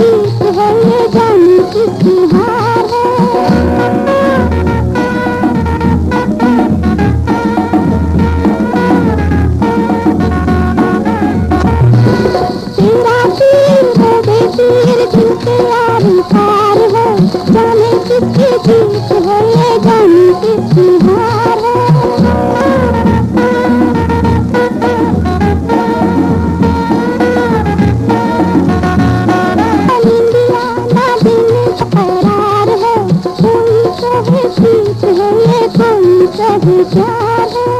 ठीक है। ये जानी किसकी हार है जाने किसकी जीत है ये जाने किसकी हार है ये कोई प्यार